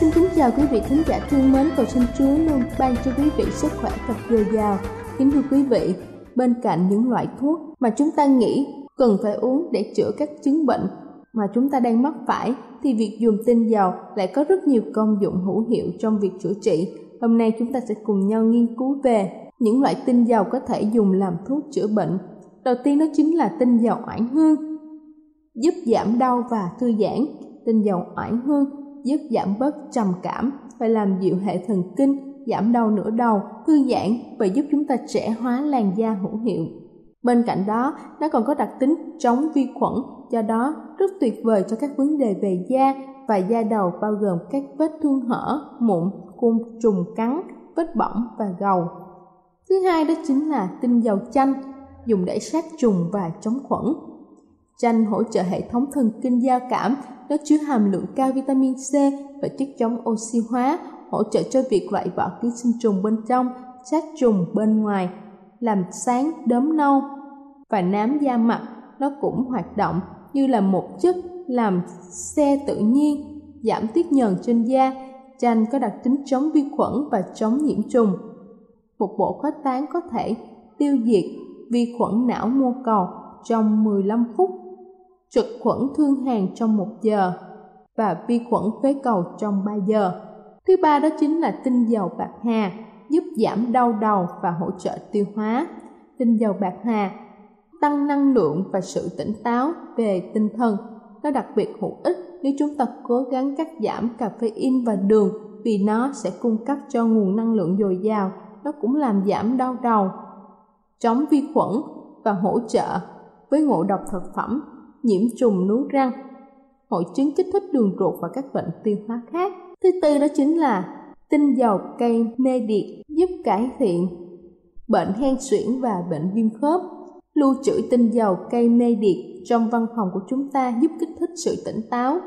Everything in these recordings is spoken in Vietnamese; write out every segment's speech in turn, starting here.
Xin kính chào quý vị khán giả thương mến, cầu xin Chúa luôn ban cho quý vị sức khỏe thật dồi dào. Kính thưa quý vị, bên cạnh những loại thuốc mà chúng ta nghĩ cần phải uống để chữa các chứng bệnh mà chúng ta đang mắc phải thì việc dùng tinh dầu lại có rất nhiều công dụng hữu hiệu trong việc chữa trị. Hôm nay chúng ta sẽ cùng nhau nghiên cứu về những loại tinh dầu có thể dùng làm thuốc chữa bệnh. Đầu tiên đó chính là tinh dầu oải hương, giúp giảm đau và thư giãn. Tinh dầu oải hương giúp giảm bớt trầm cảm và làm dịu hệ thần kinh, giảm đau nửa đầu, thư giãn và giúp chúng ta trẻ hóa làn da hữu hiệu. Bên cạnh đó, nó còn có đặc tính chống vi khuẩn, do đó rất tuyệt vời cho các vấn đề về da và da đầu bao gồm các vết thương hở, mụn, côn trùng cắn, vết bỏng và gầu. Thứ hai đó chính là tinh dầu chanh, dùng để sát trùng và chống khuẩn. Chanh hỗ trợ hệ thống thần kinh giao cảm, nó chứa hàm lượng cao vitamin C và chất chống oxy hóa, hỗ trợ cho việc loại bỏ ký sinh trùng bên trong, sát trùng bên ngoài, làm sáng đốm nâu và nám da mặt. Nó cũng hoạt động như là một chất làm xe tự nhiên, giảm tiết nhờn trên da. Chanh có đặc tính chống vi khuẩn và chống nhiễm trùng. Một bộ khuếch tán có thể tiêu diệt vi khuẩn não mô cầu trong 15 phút trực khuẩn thương hàn trong một giờ và vi khuẩn phế cầu trong 3 giờ. Thứ ba đó chính là tinh dầu bạc hà, giúp giảm đau đầu và hỗ trợ tiêu hóa. Tinh dầu bạc hà tăng năng lượng và sự tỉnh táo về tinh thần. Nó đặc biệt hữu ích nếu chúng ta cố gắng cắt giảm caffeine và đường vì nó sẽ cung cấp cho nguồn năng lượng dồi dào. Nó cũng làm giảm đau đầu, chống vi khuẩn và hỗ trợ với ngộ độc thực phẩm nhiễm trùng nú răng, hội chứng kích thích đường ruột và các bệnh tiêu hóa khác. Thứ tư đó chính là tinh dầu cây mê điệt giúp cải thiện bệnh hen suyễn và bệnh viêm khớp. Lưu trữ tinh dầu cây mê điệt trong văn phòng của chúng ta giúp kích thích sự tỉnh táo.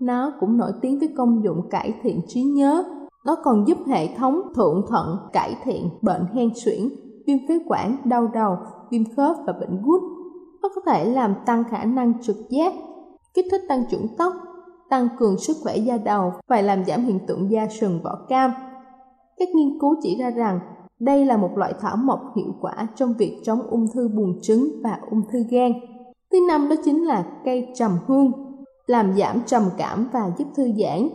Nó cũng nổi tiếng với công dụng cải thiện trí nhớ. Nó còn giúp hệ thống thượng thận cải thiện bệnh hen suyễn, viêm phế quản, đau đầu, viêm khớp và bệnh gút nó có thể làm tăng khả năng trực giác, kích thích tăng trưởng tóc, tăng cường sức khỏe da đầu và làm giảm hiện tượng da sừng vỏ cam. Các nghiên cứu chỉ ra rằng đây là một loại thảo mộc hiệu quả trong việc chống ung thư buồng trứng và ung thư gan. Thứ năm đó chính là cây trầm hương, làm giảm trầm cảm và giúp thư giãn.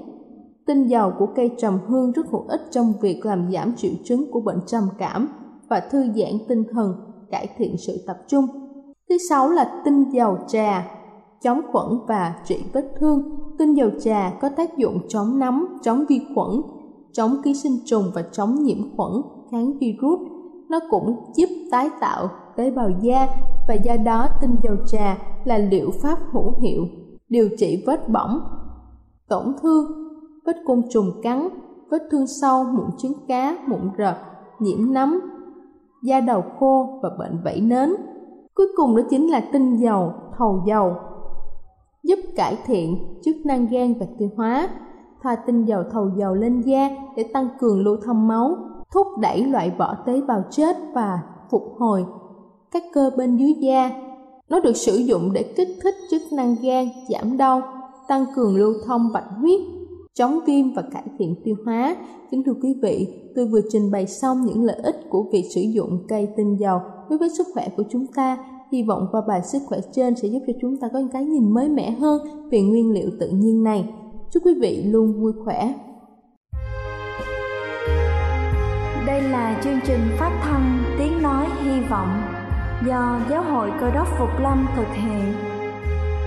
Tinh dầu của cây trầm hương rất hữu ích trong việc làm giảm triệu chứng của bệnh trầm cảm và thư giãn tinh thần, cải thiện sự tập trung. Thứ sáu là tinh dầu trà, chống khuẩn và trị vết thương. Tinh dầu trà có tác dụng chống nấm, chống vi khuẩn, chống ký sinh trùng và chống nhiễm khuẩn, kháng virus. Nó cũng giúp tái tạo tế bào da và do đó tinh dầu trà là liệu pháp hữu hiệu điều trị vết bỏng, tổn thương, vết côn trùng cắn, vết thương sâu, mụn trứng cá, mụn rợt, nhiễm nấm, da đầu khô và bệnh vẩy nến. Cuối cùng đó chính là tinh dầu, thầu dầu, giúp cải thiện chức năng gan và tiêu hóa. Thoa tinh dầu thầu dầu lên da để tăng cường lưu thông máu, thúc đẩy loại bỏ tế bào chết và phục hồi các cơ bên dưới da. Nó được sử dụng để kích thích chức năng gan, giảm đau, tăng cường lưu thông bạch huyết, chống viêm và cải thiện tiêu hóa. Kính thưa quý vị, tôi vừa trình bày xong những lợi ích của việc sử dụng cây tinh dầu đối với sức khỏe của chúng ta. Hy vọng qua bài sức khỏe trên sẽ giúp cho chúng ta có những cái nhìn mới mẻ hơn về nguyên liệu tự nhiên này. Chúc quý vị luôn vui khỏe. Đây là chương trình phát thanh Tiếng Nói Hy Vọng do Giáo hội Cơ đốc Phục Lâm thực hiện.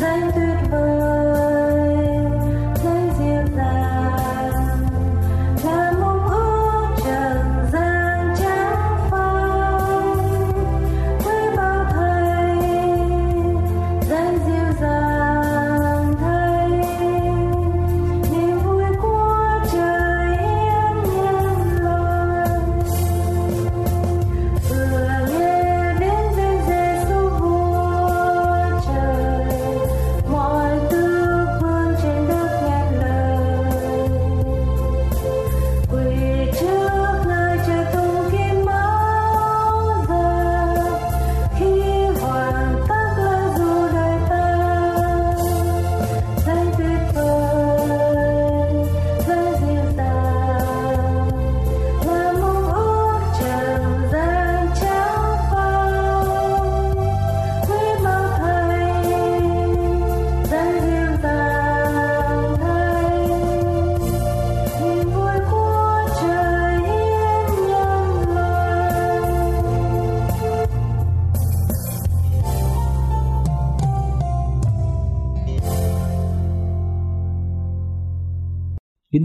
Zajdę dwa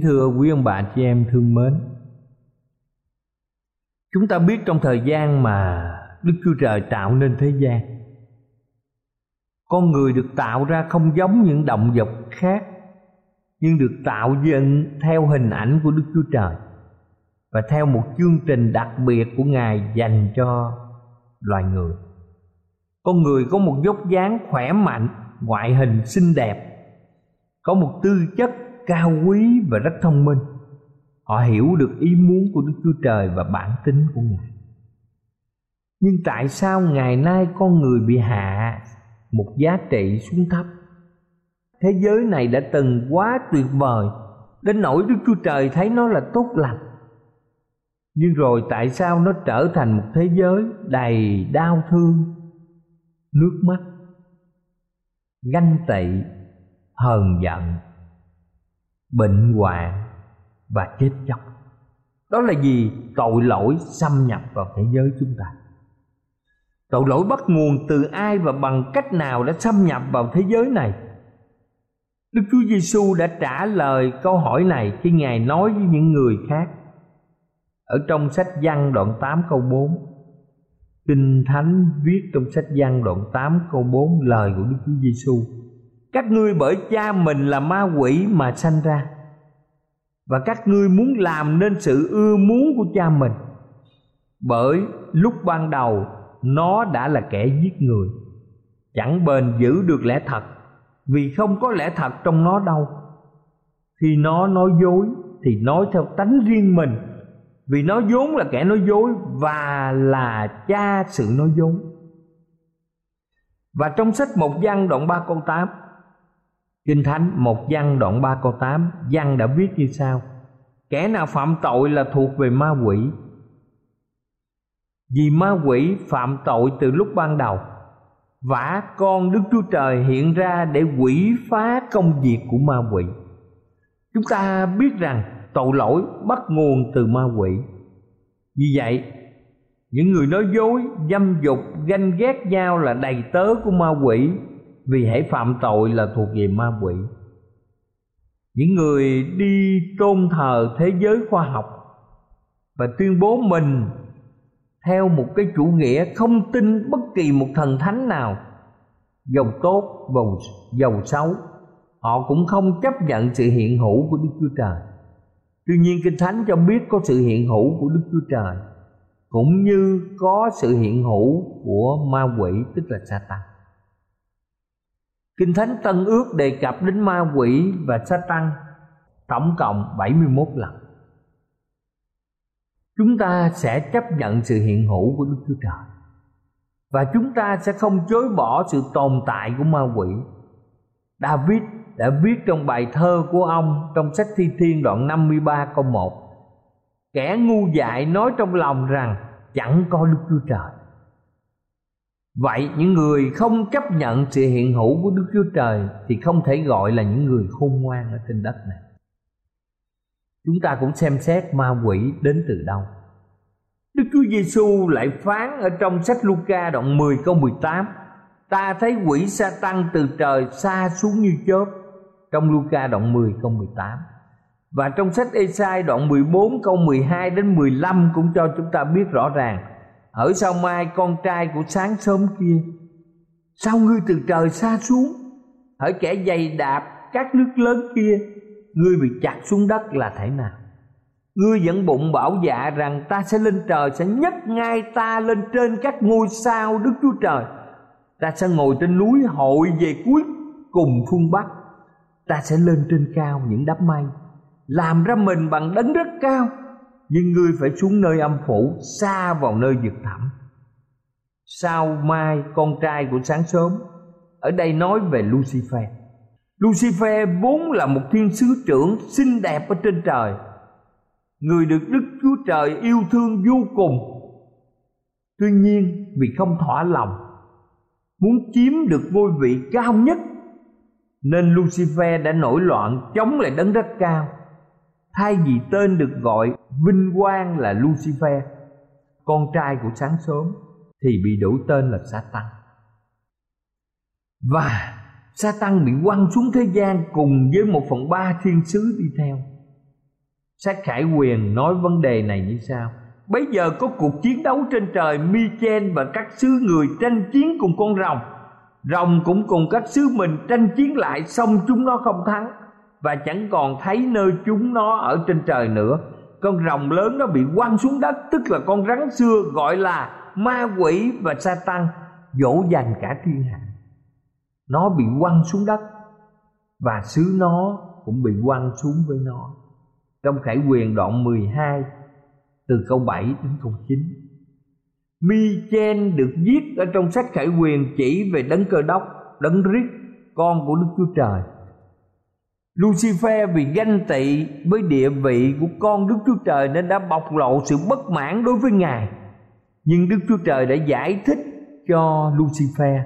thưa quý ông bà chị em thương mến. Chúng ta biết trong thời gian mà Đức Chúa Trời tạo nên thế gian, Con người được tạo ra không giống những động vật khác, Nhưng được tạo dựng theo hình ảnh của Đức Chúa Trời Và theo một chương trình đặc biệt của Ngài dành cho loài người. Con người có một dốc dáng khỏe mạnh, Ngoại hình xinh đẹp, Có một tư chất cao quý và rất thông minh. Họ hiểu được ý muốn của đức chúa trời và bản tính của ngài. Nhưng tại sao ngày nay con người bị hạ một giá trị xuống thấp? Thế giới này đã từng quá tuyệt vời, đến nỗi đức chúa trời thấy nó là tốt lành. Nhưng rồi tại sao nó trở thành một thế giới đầy đau thương, nước mắt, ganh tị, hờn giận? Bệnh hoạn và chết chóc. Đó là gì tội lỗi xâm nhập vào thế giới chúng ta. Tội lỗi bắt nguồn từ ai và bằng cách nào đã xâm nhập vào thế giới này? Đức Chúa Giêsu đã trả lời câu hỏi này khi Ngài nói với những người khác. Ở trong sách Giăng đoạn 8 câu 4. Kinh Thánh viết trong sách Giăng đoạn 8 câu 4 lời của Đức Chúa Giêsu các ngươi bởi cha mình là ma quỷ mà sanh ra. Và các ngươi muốn làm nên sự ưa muốn của cha mình. Bởi lúc ban đầu, nó đã là kẻ giết người. Chẳng bền giữ được lẽ thật, vì không có lẽ thật trong nó đâu. Khi nó nói dối, thì nói theo tánh riêng mình. Vì nó vốn là kẻ nói dối và là cha sự nói dối. Và trong sách một văn đoạn 3 câu 8 Kinh Thánh một văn đoạn 3 câu 8 Văn đã viết như sau. Kẻ nào phạm tội là thuộc về ma quỷ. Vì ma quỷ phạm tội từ lúc ban đầu Vả con Đức Chúa Trời hiện ra để quỷ phá công việc của ma quỷ. Chúng ta biết rằng tội lỗi bắt nguồn từ ma quỷ. Vì vậy những người nói dối, dâm dục, ganh ghét nhau là đầy tớ của ma quỷ vì hãy phạm tội là thuộc về ma quỷ những người đi tôn thờ thế giới khoa học và tuyên bố mình theo một cái chủ nghĩa không tin bất kỳ một thần thánh nào, giàu tốt, giàu giàu xấu, họ cũng không chấp nhận sự hiện hữu của đức chúa trời tuy nhiên, kinh thánh cho biết có sự hiện hữu của đức chúa trời cũng như có sự hiện hữu của ma quỷ, tức là Satan. Kinh Thánh Tân Ước đề cập đến ma quỷ và sa tăng tổng cộng 71 lần. Chúng ta sẽ chấp nhận sự hiện hữu của Đức Chúa Trời và chúng ta sẽ không chối bỏ sự tồn tại của ma quỷ. David đã viết trong bài thơ của ông trong sách Thi Thiên đoạn 53 câu 1 Kẻ ngu dại nói trong lòng rằng chẳng có Đức Chúa Trời Vậy những người không chấp nhận sự hiện hữu của Đức Chúa Trời Thì không thể gọi là những người khôn ngoan ở trên đất này. Chúng ta cũng xem xét ma quỷ đến từ đâu. Đức Chúa Giêsu lại phán ở trong sách Luca đoạn 10 câu 18 Ta thấy quỷ sa tăng từ trời xa xuống như chớp, Trong Luca đoạn 10 câu 18 Và trong sách Esai đoạn 14 câu 12 đến 15 Cũng cho chúng ta biết rõ ràng ở sau mai con trai của sáng sớm kia? Sao ngươi từ trời xa xuống? Hỡi kẻ dày đạp các nước lớn kia, ngươi bị chặt xuống đất là thể nào? Ngươi vẫn bụng bảo dạ rằng ta sẽ lên trời, sẽ nhấc ngay ta lên trên các ngôi sao đức chúa trời. Ta sẽ ngồi trên núi hội về cuối cùng phương bắc. Ta sẽ lên trên cao những đám mây, làm ra mình bằng đấng rất cao nhưng ngươi phải xuống nơi âm phủ, xa vào nơi vực thẳm. Sao mai con trai của sáng sớm, ở đây nói về lucifer. Lucifer vốn là một thiên sứ trưởng xinh đẹp ở trên trời. Người được đức chúa trời yêu thương vô cùng. Tuy nhiên, vì không thỏa lòng, muốn chiếm được ngôi vị cao nhất, nên lucifer đã nổi loạn, chống lại đấng rất cao thay vì tên được gọi vinh quang là Lucifer, con trai của sáng sớm, thì bị đổi tên là Satan. Và Satan bị quăng xuống thế gian cùng với một phần ba thiên sứ đi theo. Sát Khải Quyền nói vấn đề này như sau. Bây giờ có cuộc chiến đấu trên trời Michel và các sứ người tranh chiến cùng con rồng. Rồng cũng cùng các sứ mình tranh chiến lại, Xong chúng nó không thắng. Và chẳng còn thấy nơi chúng nó ở trên trời nữa Con rồng lớn nó bị quăng xuống đất Tức là con rắn xưa gọi là ma quỷ và sa tăng Dỗ dành cả thiên hạ Nó bị quăng xuống đất Và sứ nó cũng bị quăng xuống với nó Trong Khải Quyền đoạn 12 từ câu 7 đến câu 9. Mi-chen được viết ở trong sách Khải Quyền chỉ về đấng cơ đốc, đấng rít, con của Đức Chúa Trời. Lucifer vì ganh tị với địa vị của con Đức Chúa Trời nên đã bộc lộ sự bất mãn đối với Ngài. Nhưng Đức Chúa Trời đã giải thích cho Lucifer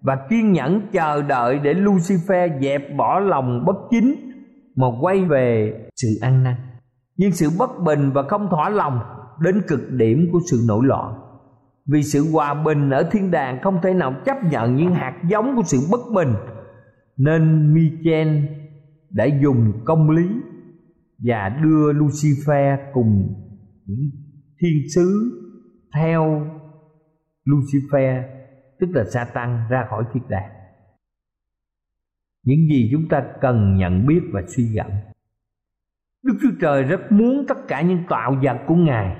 và kiên nhẫn chờ đợi để Lucifer dẹp bỏ lòng bất chính mà quay về sự ăn năn nhưng sự bất bình và không thỏa lòng đến cực điểm của sự nổi loạn vì sự hòa bình ở thiên đàng không thể nào chấp nhận những hạt giống của sự bất bình, nên Michen đã dùng công lý và đưa Lucifer cùng những thiên sứ theo Lucifer, tức là Satan, ra khỏi thiên đàng. Những gì chúng ta cần nhận biết và suy gẫm. Đức Chúa Trời rất muốn tất cả những tạo vật của Ngài,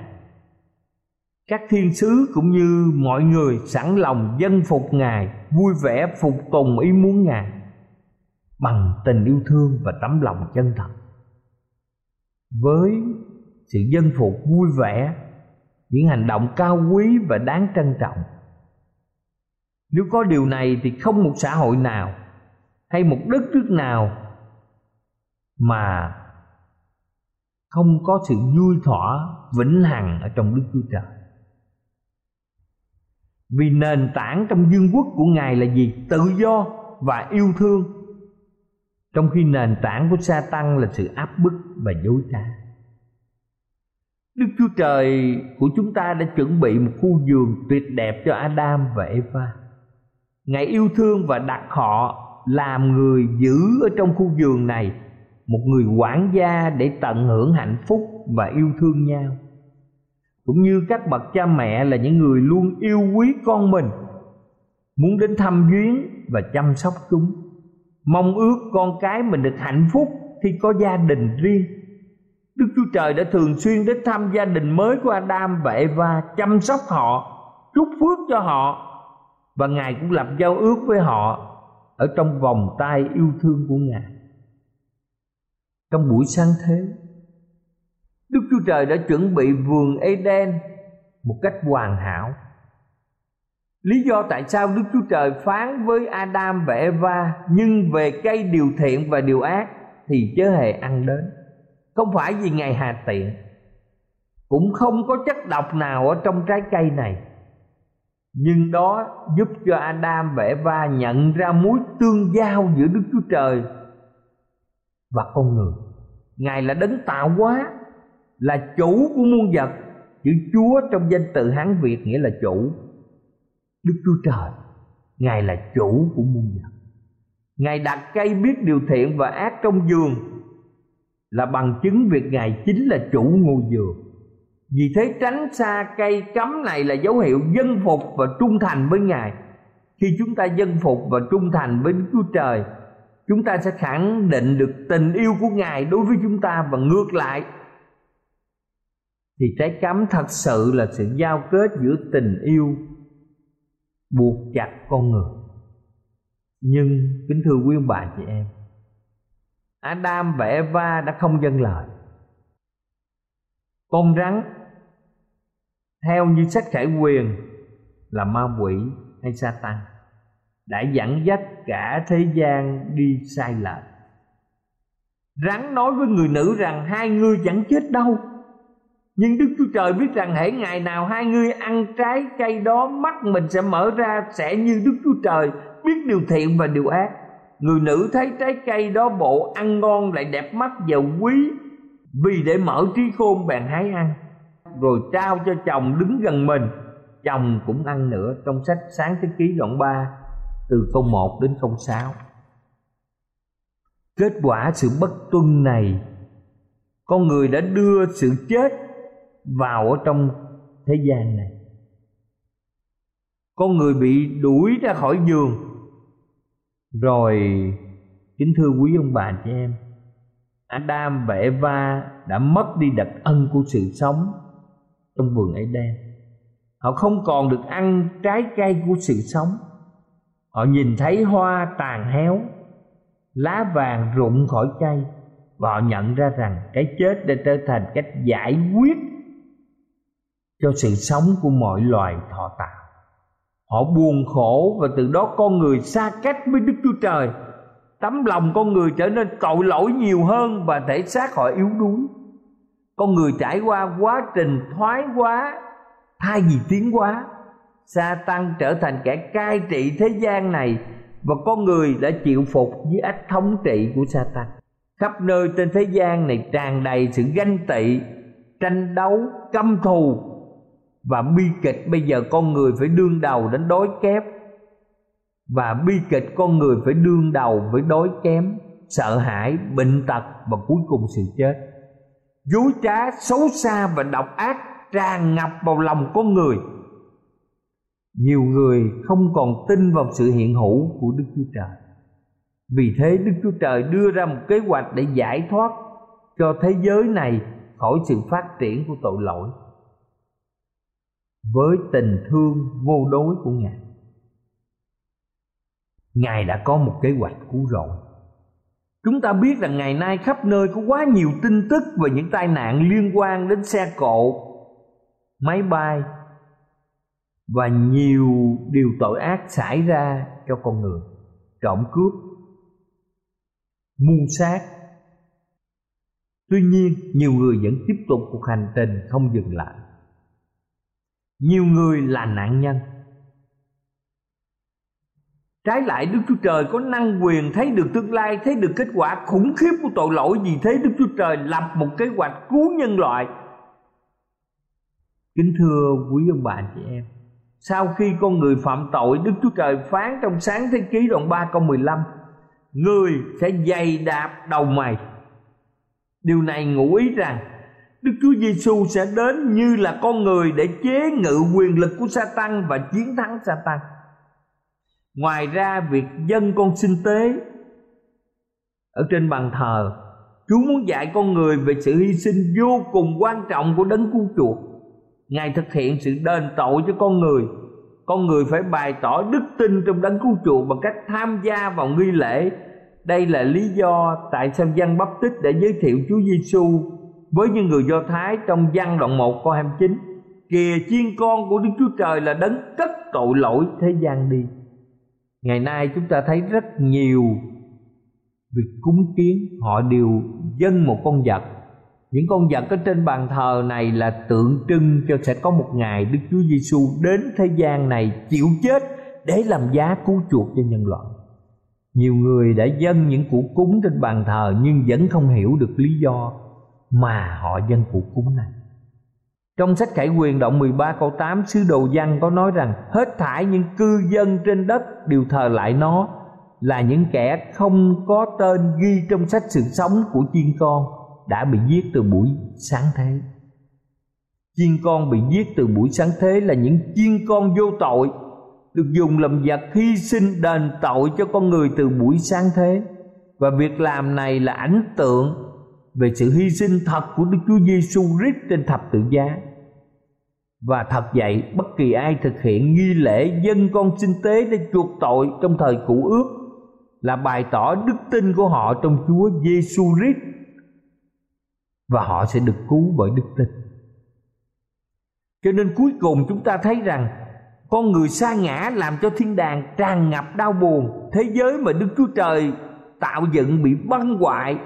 Các thiên sứ cũng như mọi người sẵn lòng dân phục Ngài, Vui vẻ, phục tùng ý muốn Ngài. Bằng tình yêu thương và tấm lòng chân thật Với sự dân phục vui vẻ, Những hành động cao quý và đáng trân trọng, Nếu có điều này thì không một xã hội nào Hay một đất nước nào Mà không có sự vui thỏa, vĩnh hằng ở trong Đức Chúa Trời. Vì nền tảng trong vương quốc của Ngài là gì? Tự do và yêu thương. Trong khi nền tảng của sa tăng là sự áp bức và dối trá. Đức Chúa Trời của chúng ta đã chuẩn bị một khu vườn tuyệt đẹp cho Adam và Eva. Ngài yêu thương và đặt họ làm người giữ ở trong khu vườn này, một người quản gia để tận hưởng hạnh phúc và yêu thương nhau cũng như các bậc cha mẹ là những người luôn yêu quý con mình, muốn đến thăm viếng và chăm sóc chúng mong ước con cái mình được hạnh phúc khi có gia đình riêng. Đức Chúa Trời đã thường xuyên đến thăm gia đình mới của Adam và Eva, chăm sóc họ, chúc phước cho họ. Và Ngài cũng lập giao ước với họ ở trong vòng tay yêu thương của Ngài. Trong buổi sáng thế, Đức Chúa Trời đã chuẩn bị vườn Eden một cách hoàn hảo. Lý do tại sao Đức Chúa Trời phán với Adam và Eva nhưng về cây điều thiện và điều ác thì chớ hề ăn đến. Không phải vì Ngài hà tiện, cũng không có chất độc nào ở trong trái cây này. Nhưng đó giúp cho Adam và Eva nhận ra mối tương giao giữa Đức Chúa Trời và con người ngài là đấng tạo hóa là chủ của muôn vật chữ chúa trong danh từ hán việt nghĩa là chủ đức chúa trời, ngài là chủ của muôn vật. Ngài đặt cây biết điều thiện và ác trong giường là bằng chứng việc ngài chính là chủ ngôi giường. Vì thế tránh xa cây cấm này là dấu hiệu dân phục và trung thành với ngài. Khi chúng ta dân phục và trung thành với đức chúa trời, chúng ta sẽ khẳng định được tình yêu của ngài đối với chúng ta và ngược lại. Thì trái cấm thật sự là sự giao kết giữa tình yêu buộc chặt con người. Nhưng kính thưa quý ông bà chị em, Adam và Eva đã không dâng lời. Con rắn, theo như sách khải quyền, là ma quỷ hay sa tăng đã dẫn dắt cả thế gian đi sai lệch. Rắn nói với người nữ rằng hai ngươi chẳng chết đâu nhưng đức chúa trời biết rằng hễ ngày nào hai ngươi ăn trái cây đó, mắt mình sẽ mở ra, sẽ như đức chúa trời biết điều thiện và điều ác. Người nữ thấy trái cây đó bộ ăn ngon lại đẹp mắt và quý vì để mở trí khôn bèn hái ăn. Rồi trao cho chồng đứng gần mình. Chồng cũng ăn nữa. Trong sách sáng thế ký đoạn 3 từ câu 1 đến câu 6. Kết quả sự bất tuân này, con người đã đưa sự chết vào ở trong thế gian này con người bị đuổi ra khỏi giường rồi kính thưa quý ông bà chị em Adam và Eva đã mất đi đặc ân của sự sống trong vườn Eden. Họ không còn được ăn trái cây của sự sống. Họ nhìn thấy hoa tàn héo, lá vàng rụng khỏi cây và họ nhận ra rằng cái chết đã trở thành cách giải quyết cho sự sống của mọi loài thọ tạo. Họ buồn khổ và từ đó con người xa cách với Đức Chúa Trời. Tấm lòng con người trở nên tội lỗi nhiều hơn và thể xác họ yếu đuối. Con người trải qua quá trình thoái hóa, thay vì tiến hóa. Sa tăng trở thành kẻ cai trị thế gian này và con người đã chịu phục dưới ách thống trị của sa tăng. Khắp nơi trên thế gian này tràn đầy sự ganh tị, tranh đấu, căm thù và bi kịch bây giờ con người phải đương đầu đến đói kép và bi kịch con người phải đương đầu với đói kém, sợ hãi, bệnh tật và cuối cùng sự chết. Dối trá, xấu xa và độc ác tràn ngập vào lòng con người. Nhiều người không còn tin vào sự hiện hữu của đức chúa trời. Vì thế đức chúa trời đưa ra một kế hoạch để giải thoát cho thế giới này khỏi sự phát triển của tội lỗi với tình thương vô đối của ngài Ngài đã có một kế hoạch cứu rỗi. Chúng ta biết rằng ngày nay khắp nơi có quá nhiều tin tức về những tai nạn liên quan đến xe cộ, máy bay và nhiều điều tội ác xảy ra cho con người, trộm cướp, mưu sát. Tuy nhiên, nhiều người vẫn tiếp tục cuộc hành trình không dừng lại. Nhiều người là nạn nhân Trái lại Đức Chúa Trời có năng quyền thấy được tương lai, thấy được kết quả khủng khiếp của tội lỗi vì thế Đức Chúa Trời lập một kế hoạch cứu nhân loại. Kính thưa quý ông bà chị em, sau khi con người phạm tội, Đức Chúa Trời phán trong sáng thế ký đoạn 3 câu 15, Người sẽ dày đạp đầu mày. Điều này ngụ ý rằng Đức Chúa Giêsu sẽ đến như là con người để chế ngự quyền lực của Satan và chiến thắng Satan. Ngoài ra, việc dân con sinh tế ở trên bàn thờ, Chúa muốn dạy con người về sự hy sinh vô cùng quan trọng của đấng cứu chuộc. Ngài thực hiện sự đền tội cho con người. Con người phải bày tỏ đức tin trong đấng cứu chuộc bằng cách tham gia vào nghi lễ. Đây là lý do tại sao dân Báp-tít đã giới thiệu Chúa Giêsu với những người Do Thái trong văn đoạn 1 câu 29 Kìa chiên con của Đức Chúa Trời là đấng cất tội lỗi thế gian đi. Ngày nay chúng ta thấy rất nhiều việc cúng kiến, họ đều dâng một con vật. Những con vật ở trên bàn thờ này là tượng trưng cho sẽ có một ngày Đức Chúa Giêsu đến thế gian này chịu chết để làm giá cứu chuộc cho nhân loại. Nhiều người đã dâng những củ cúng trên bàn thờ nhưng vẫn không hiểu được lý do mà họ dân phụ cúng này. Trong sách Khải Quyền đoạn 13 câu 8 Sứ Đồ Văn có nói rằng, Hết thải những cư dân trên đất, đều thờ lại nó, Là những kẻ không có tên ghi trong sách sự sống của chiên con Đã bị giết từ buổi sáng thế Chiên con bị giết từ buổi sáng thế là những chiên con vô tội, Được dùng làm vật hy sinh đền tội cho con người từ buổi sáng thế Và việc làm này là ảnh tượng về sự hy sinh thật của Đức Chúa Giêsu Christ trên thập tự giá. Và thật vậy bất kỳ ai thực hiện nghi lễ dân con sinh tế để chuộc tội trong thời cũ ước là bày tỏ đức tin của họ trong Chúa Giêsu Christ và họ sẽ được cứu bởi đức tin. Cho nên cuối cùng chúng ta thấy rằng con người sa ngã làm cho thiên đàng tràn ngập đau buồn, thế giới mà Đức Chúa Trời tạo dựng bị băng hoại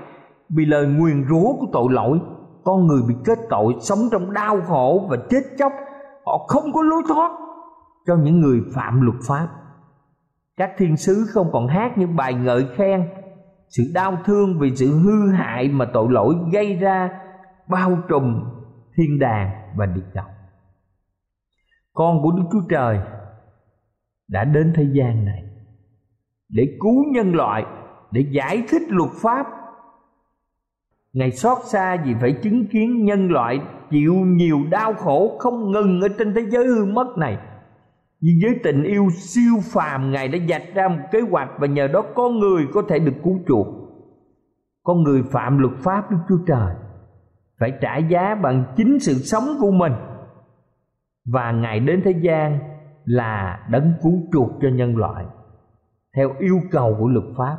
vì lời nguyền rủa của tội lỗi, con người bị kết tội sống trong đau khổ và chết chóc. Họ không có lối thoát cho những người phạm luật pháp. Các thiên sứ không còn hát những bài ngợi khen sự đau thương vì sự hư hại mà tội lỗi gây ra, bao trùm thiên đàng và địa ngục con của đức chúa trời đã đến thế gian này để cứu nhân loại, để giải thích luật pháp ngài xót xa vì phải chứng kiến nhân loại chịu nhiều đau khổ không ngừng ở trên thế giới hư mất này. Nhưng với tình yêu siêu phàm, ngài đã dạch ra một kế hoạch và nhờ đó con người có thể được cứu chuộc. Con người phạm luật pháp đức chúa trời, phải trả giá bằng chính sự sống của mình. Và ngài đến thế gian là đấng cứu chuộc cho nhân loại, theo yêu cầu của luật pháp.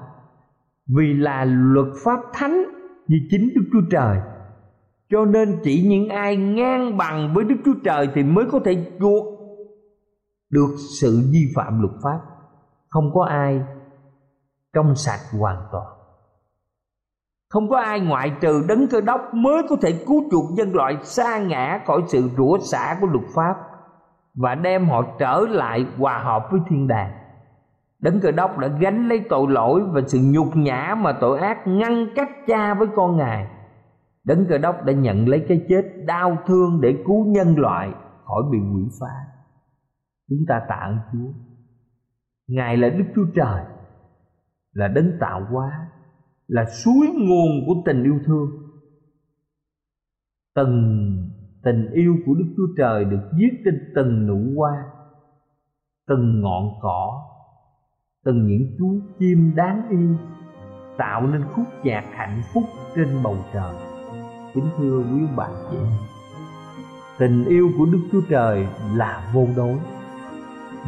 Vì là luật pháp thánh như chính đức chúa trời. Cho nên chỉ những ai ngang bằng với đức chúa trời thì mới có thể chuộc được sự vi phạm luật pháp. Không có ai trong sạch hoàn toàn. Không có ai ngoại trừ đấng cơ đốc mới có thể cứu chuộc nhân loại xa ngã khỏi sự rủa xả của luật pháp và đem họ trở lại hòa hợp với thiên đàng đấng cơ đốc đã gánh lấy tội lỗi và sự nhục nhã mà tội ác ngăn cách cha với con ngài. Đấng cơ đốc đã nhận lấy cái chết đau thương để cứu nhân loại khỏi bị quỷ phá. Chúng ta tạ ơn chúa. Ngài là đức chúa trời, là đấng tạo hóa, là suối nguồn của tình yêu thương. Từng tình yêu của đức chúa trời được viết trên từng nụ hoa, từng ngọn cỏ từng những chú chim đáng yêu tạo nên khúc nhạc hạnh phúc trên bầu trời kính thưa quý bạn chị tình yêu của đức chúa trời là vô đối,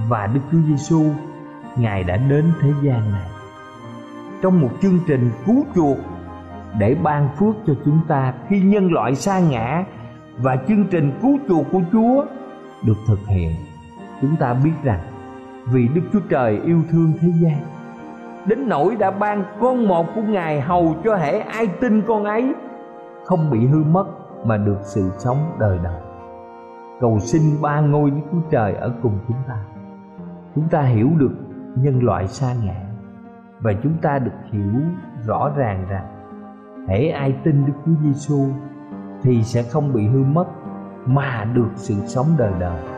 và đức chúa giêsu, ngài đã đến thế gian này trong một chương trình cứu chuộc để ban phước cho chúng ta khi nhân loại sa ngã, và chương trình cứu chuộc của Chúa được thực hiện. Chúng ta biết rằng vì Đức Chúa Trời yêu thương thế gian đến nỗi đã ban con một của Ngài hầu cho hễ ai tin con ấy, không bị hư mất mà được sự sống đời đời. Cầu xin ba ngôi Đức Chúa Trời ở cùng chúng ta. Chúng ta hiểu được nhân loại xa ngã và chúng ta được hiểu rõ ràng rằng hễ ai tin Đức Chúa Giêsu thì sẽ không bị hư mất mà được sự sống đời đời.